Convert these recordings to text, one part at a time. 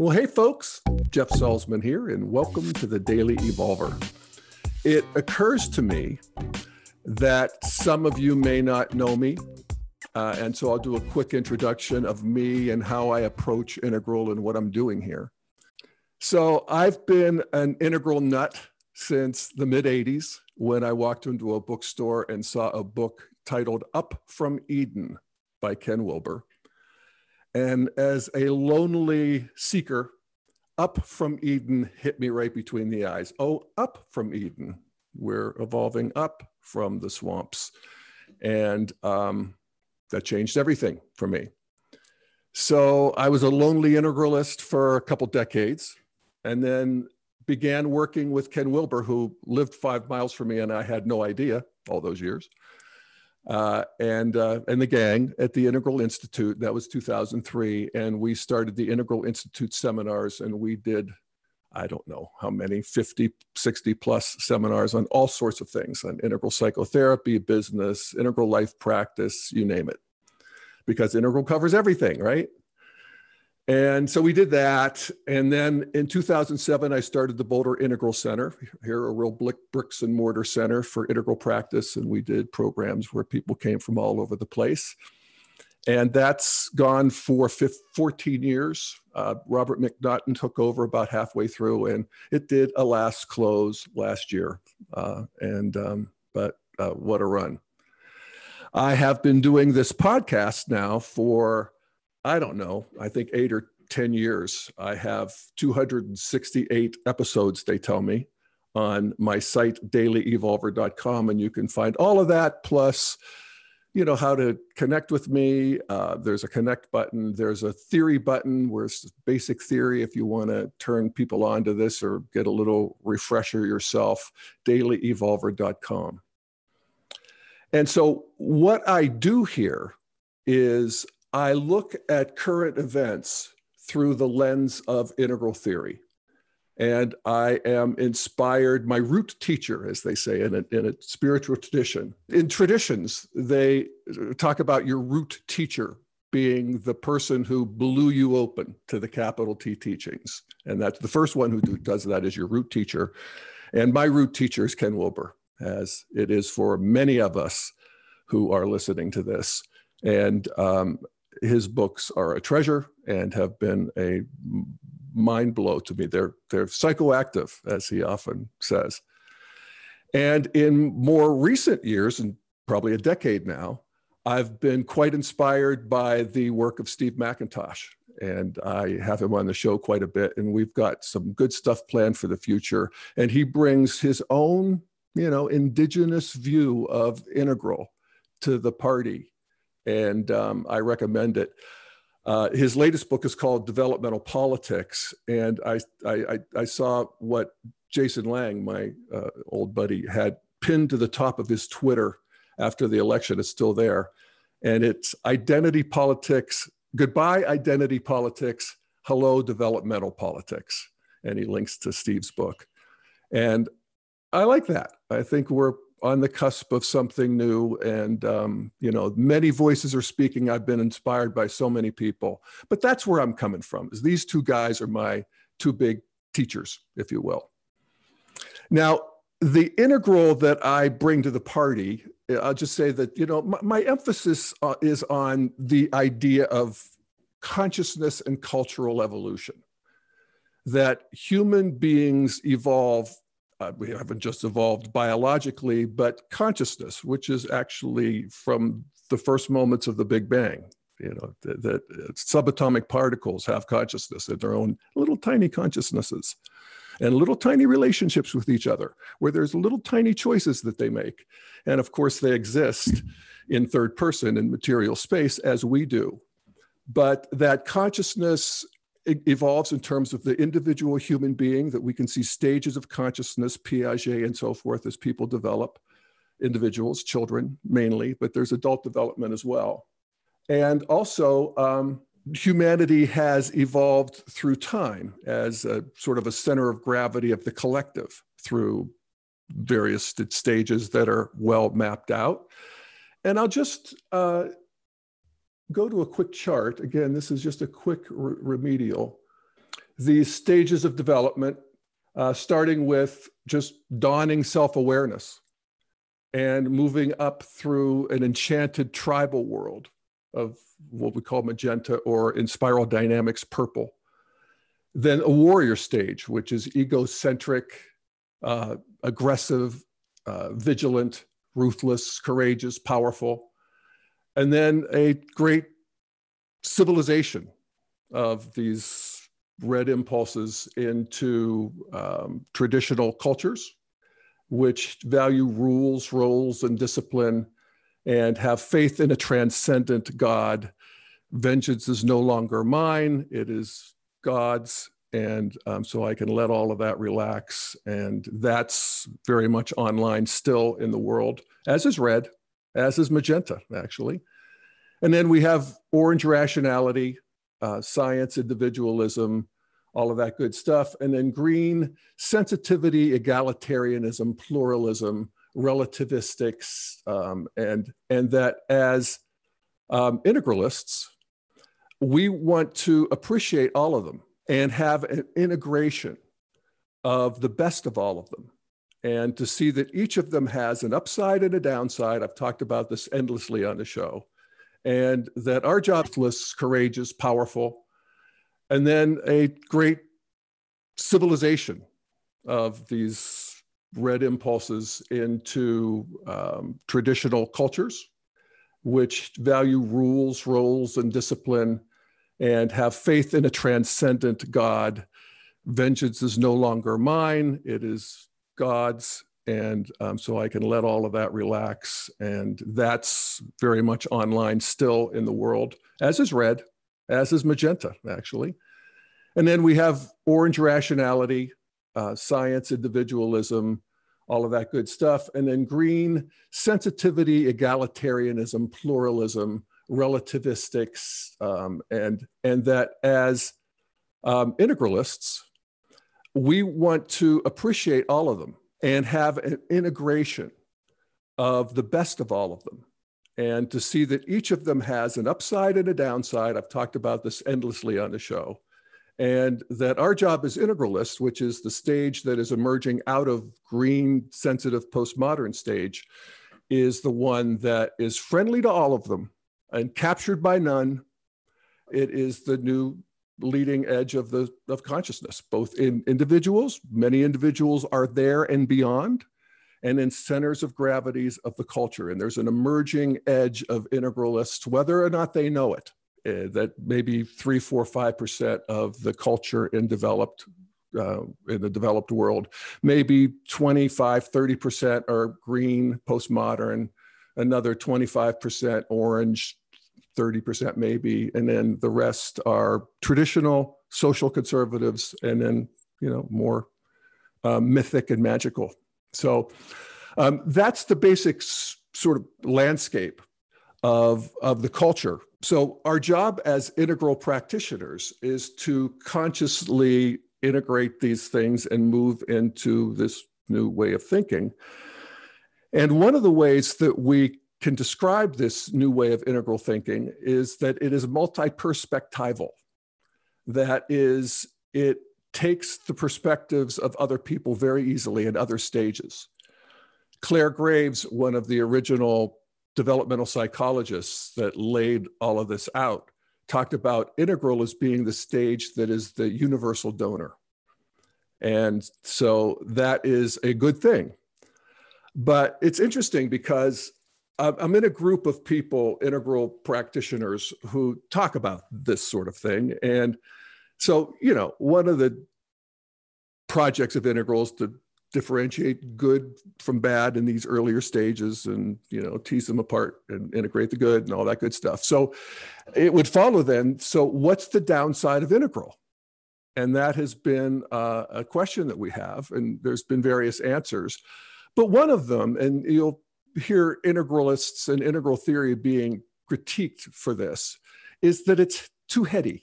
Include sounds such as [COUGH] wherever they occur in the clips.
Well, hey, folks, Jeff Salzman here, and welcome to the Daily Evolver. It occurs to me that some of you may not know me, uh, and so I'll do a quick introduction of me and how I approach Integral and what I'm doing here. So, I've been an Integral nut since the mid 80s when I walked into a bookstore and saw a book titled Up from Eden by Ken Wilber. And as a lonely seeker, up from Eden hit me right between the eyes. Oh, up from Eden. We're evolving up from the swamps. And um, that changed everything for me. So I was a lonely integralist for a couple decades and then began working with Ken Wilber, who lived five miles from me, and I had no idea all those years uh, and uh, and the gang at the Integral Institute. That was 2003, and we started the Integral Institute seminars, and we did. I don't know how many, 50, 60 plus seminars on all sorts of things on integral psychotherapy, business, integral life practice, you name it. Because integral covers everything, right? And so we did that. And then in 2007, I started the Boulder Integral Center, here a real bricks and mortar center for integral practice. And we did programs where people came from all over the place. And that's gone for 14 years. Uh, Robert McNaughton took over about halfway through, and it did, alas, close last year. Uh, and um, but uh, what a run! I have been doing this podcast now for I don't know, I think eight or 10 years. I have 268 episodes, they tell me, on my site, dailyevolver.com. And you can find all of that plus, you know, how to connect with me. Uh, there's a connect button. There's a theory button where it's basic theory if you want to turn people on to this or get a little refresher yourself, dailyevolver.com. And so, what I do here is I look at current events through the lens of integral theory. And I am inspired, my root teacher, as they say in a, in a spiritual tradition. In traditions, they talk about your root teacher being the person who blew you open to the capital T teachings. And that's the first one who do, does that is your root teacher. And my root teacher is Ken Wilber, as it is for many of us who are listening to this. And um, his books are a treasure and have been a mind blow to me. They're they're psychoactive, as he often says. And in more recent years, and probably a decade now, I've been quite inspired by the work of Steve McIntosh. And I have him on the show quite a bit, and we've got some good stuff planned for the future. And he brings his own, you know, indigenous view of integral to the party and um, I recommend it. Uh, his latest book is called Developmental Politics, and I I, I saw what Jason Lang, my uh, old buddy, had pinned to the top of his Twitter after the election. It's still there, and it's identity politics. Goodbye, identity politics. Hello, developmental politics. And he links to Steve's book, and I like that. I think we're on the cusp of something new and um, you know many voices are speaking. I've been inspired by so many people but that's where i'm coming from is these two guys are my two big teachers if you will. Now the integral that i bring to the party i'll just say that you know my, my emphasis uh, is on the idea of consciousness and cultural evolution that human beings evolve uh, we haven't just evolved biologically, but consciousness, which is actually from the first moments of the Big Bang. You know, that, that uh, subatomic particles have consciousness in their own little tiny consciousnesses and little tiny relationships with each other, where there's little tiny choices that they make. And of course, they exist in third person in material space as we do. But that consciousness evolves in terms of the individual human being that we can see stages of consciousness piaget and so forth as people develop individuals children mainly but there's adult development as well. And also um, humanity has evolved through time as a sort of a center of gravity of the collective through various st- stages that are well mapped out. And i'll just uh, go to a quick chart. Again, this is just a quick re- remedial. these stages of development, uh, starting with just dawning self awareness and moving up through an enchanted tribal world of what we call magenta or in spiral dynamics purple. Then a warrior stage, which is egocentric, uh, aggressive, uh, vigilant, ruthless, courageous, powerful. And then a great civilization of these red impulses into um, traditional cultures, which value rules, roles, and discipline, and have faith in a transcendent God. Vengeance is no longer mine, it is God's. And um, so I can let all of that relax. And that's very much online still in the world, as is red, as is magenta, actually. And then we have orange rationality, uh, science, individualism, all of that good stuff. And then green, sensitivity, egalitarianism, pluralism, relativistics, um, and, and that as um, integralists, we want to appreciate all of them and have an integration of the best of all of them and to see that each of them has an upside and a downside. I've talked about this endlessly on the show and that our jobless, courageous, powerful, and then a great civilization of these red impulses into um, traditional cultures, which value rules, roles, and discipline, and have faith in a transcendent God. Vengeance is no longer mine, it is God's and um, so I can let all of that relax. And that's very much online still in the world, as is red, as is magenta, actually. And then we have orange rationality, uh, science, individualism, all of that good stuff. And then green, sensitivity, egalitarianism, pluralism, relativistics, um, and, and that as um, integralists, we want to appreciate all of them and have an integration of the best of all of them and to see that each of them has an upside and a downside. I've talked about this endlessly on the show. And that our job as integralists, which is the stage that is emerging out of green sensitive postmodern stage, is the one that is friendly to all of them and captured by none. It is the new leading edge of the of consciousness both in individuals many individuals are there and beyond and in centers of gravities of the culture. And there's an emerging edge of integralists whether or not they know it uh, that maybe three four five percent of the culture in developed uh, in the developed world maybe 25 30 percent are green postmodern another 25 percent orange 30% maybe, and then the rest are traditional social conservatives, and then you know more uh, mythic and magical. So um, that's the basic s- sort of landscape of of the culture. So our job as integral practitioners is to consciously integrate these things and move into this new way of thinking. And one of the ways that we can describe this new way of integral thinking is that it is multi-perspectival. That is, it takes the perspectives of other people very easily in other stages. Clare Graves, one of the original developmental psychologists that laid all of this out, talked about integral as being the stage that is the universal donor. And so that is a good thing. But it's interesting because I'm in a group of people, integral practitioners, who talk about this sort of thing. And so, you know, one of the projects of integrals to differentiate good from bad in these earlier stages and you know tease them apart and integrate the good and all that good stuff. So it would follow then so what's the downside of integral? And that has been uh, a question that we have and there's been various answers. But one of them and you'll hear integralists and integral theory being critiqued for this is that it's too heady,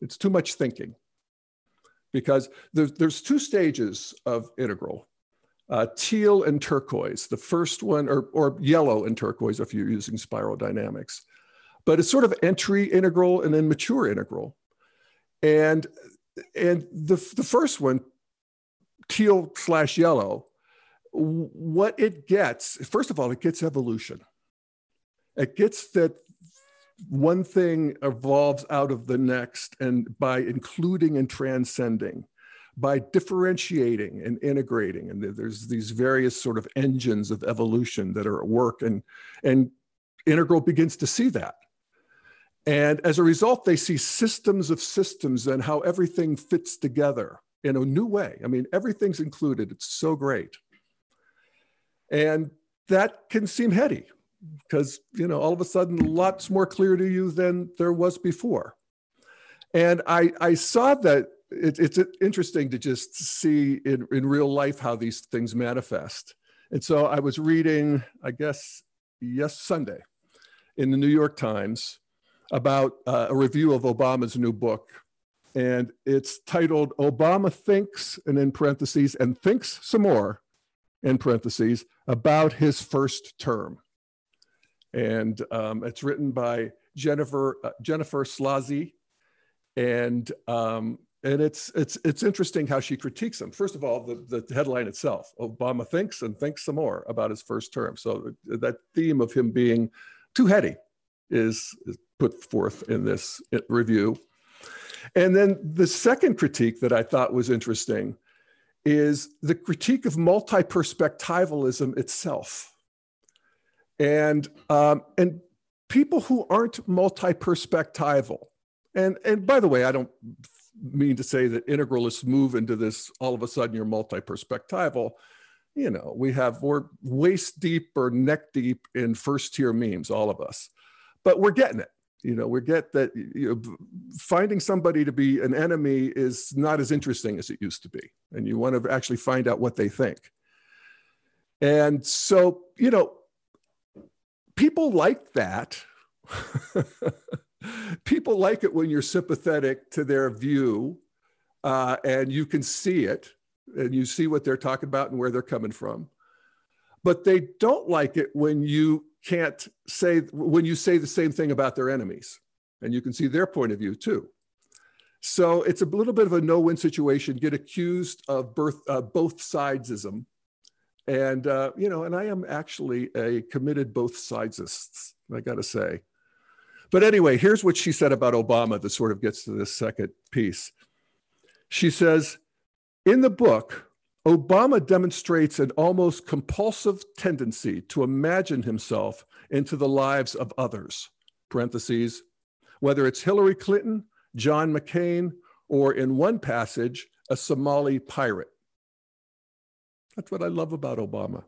it's too much thinking. Because there's, there's two stages of integral uh, teal and turquoise. The first one, or, or yellow and turquoise if you're using spiral dynamics. But it's sort of entry integral and then mature integral. And and the, the first one, teal slash yellow, what it gets, first of all, it gets evolution. It gets that one thing evolves out of the next, and by including and transcending, by differentiating and integrating, and there's these various sort of engines of evolution that are at work, and and integral begins to see that. And as a result, they see systems of systems and how everything fits together in a new way. I mean, everything's included. It's so great. And that can seem heady because, you know, all of a sudden, lots more clear to you than there was before. And I, I saw that it, it's interesting to just see in, in real life how these things manifest. And so I was reading, I guess, yes, Sunday in the New York Times about uh, a review of Obama's new book. And it's titled Obama Thinks, and in parentheses, and thinks some more, in parentheses, about his first term. And um, it's written by Jennifer, uh, Jennifer Szalai. And um, and it's it's it's interesting how she critiques him. First of all, the, the headline itself: Obama thinks and thinks some more about his first term. So that theme of him being too heady is, is put forth in this review. And then the second critique that I thought was interesting is the critique of multi-perspectivalism itself. And, um, and people who aren't multi-perspectival, and, and by the way, I don't mean to say that integralists move into this all of a sudden you're multi-perspectival. You know, we have we're waist deep or neck deep in first tier memes, all of us, but we're getting it you know we get that you know, finding somebody to be an enemy is not as interesting as it used to be and you want to actually find out what they think. And so you know people like that. [LAUGHS] People like it when you're sympathetic to their view uh, and you can see it and you see what they're talking about and where they're coming from but they don't like it when you can't say when you say the same thing about their enemies and you can see their point of view too. So it's a little bit of a no-win situation get accused of birth, uh, both sidesism and uh, you know and i am actually a committed both sidesist i gotta say. But anyway here's what she said about obama that sort of gets to this second piece. She says in the book Obama demonstrates an almost compulsive tendency to imagine himself into the lives of others, parentheses, whether it's Hillary Clinton, John McCain, or in one passage, a Somali pirate. That's what I love about Obama.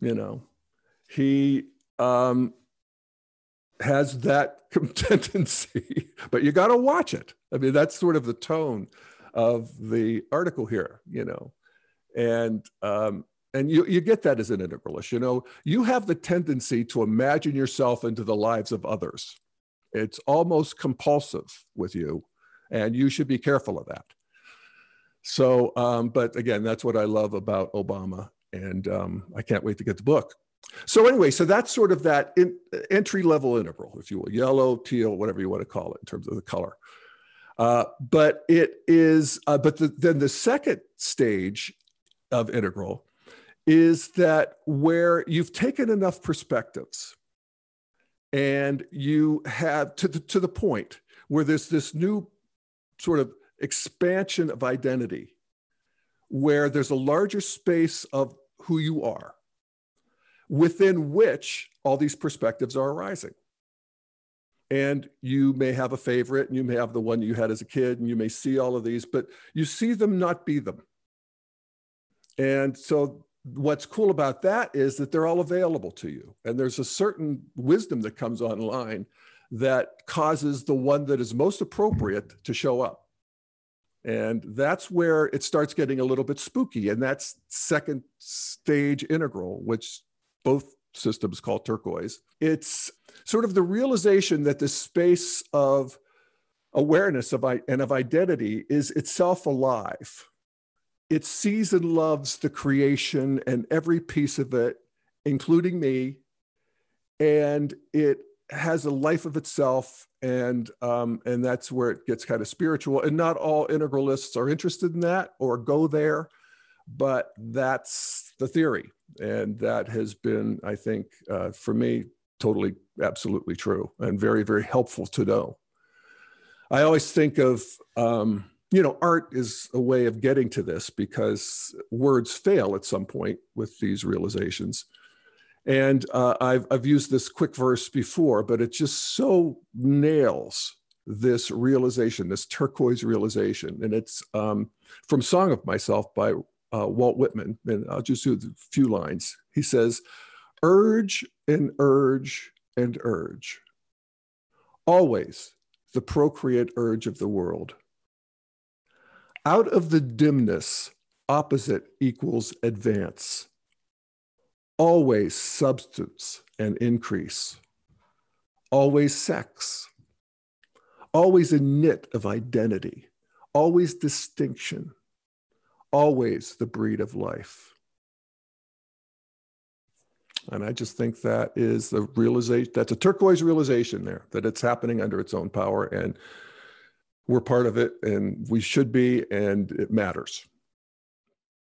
You know, he um, has that [LAUGHS] tendency, but you got to watch it. I mean, that's sort of the tone of the article here, you know and um, and you, you get that as an integralist you know? You have the tendency to imagine yourself into the lives of others. It's almost compulsive with you and you should be careful of that. So um, but again that's what i love about obama and um, i can't wait to get the book. So anyway so that's sort of that in, entry level integral if you will yellow teal whatever you want to call it in terms of the color. Uh, but it is uh, but the, then the second stage of integral is that where you've taken enough perspectives and you have to the, to the point where there's this new sort of expansion of identity where there's a larger space of who you are within which all these perspectives are arising. And you may have a favorite and you may have the one you had as a kid and you may see all of these but you see them not be them and so what's cool about that is that they're all available to you. And there's a certain wisdom that comes online that causes the one that is most appropriate to show up. And that's where it starts getting a little bit spooky. And that's second stage integral, which both systems call turquoise. It's sort of the realization that the space of awareness of, and of identity is itself alive it sees and loves the creation and every piece of it, including me. And it has a life of itself and um, and that's where it gets kind of spiritual. And not all integralists are interested in that or go there, but that's the theory, and that has been, I think, uh, for me, totally, absolutely true, and very, very helpful to know. I always think of um, you know, art is a way of getting to this because words fail at some point with these realizations. And uh, I've, I've used this quick verse before, but it just so nails this realization, this turquoise realization. And it's um, from Song of Myself by uh, Walt Whitman. And I'll just do a few lines. He says, Urge and urge and urge. Always the procreate urge of the world out of the dimness, opposite equals advance. Always substance and increase. Always sex. Always a knit of identity. Always distinction. Always the breed of life. And I just think that is the realization, that's a turquoise realization there, that it's happening under its own power. And we're part of it and we should be and it matters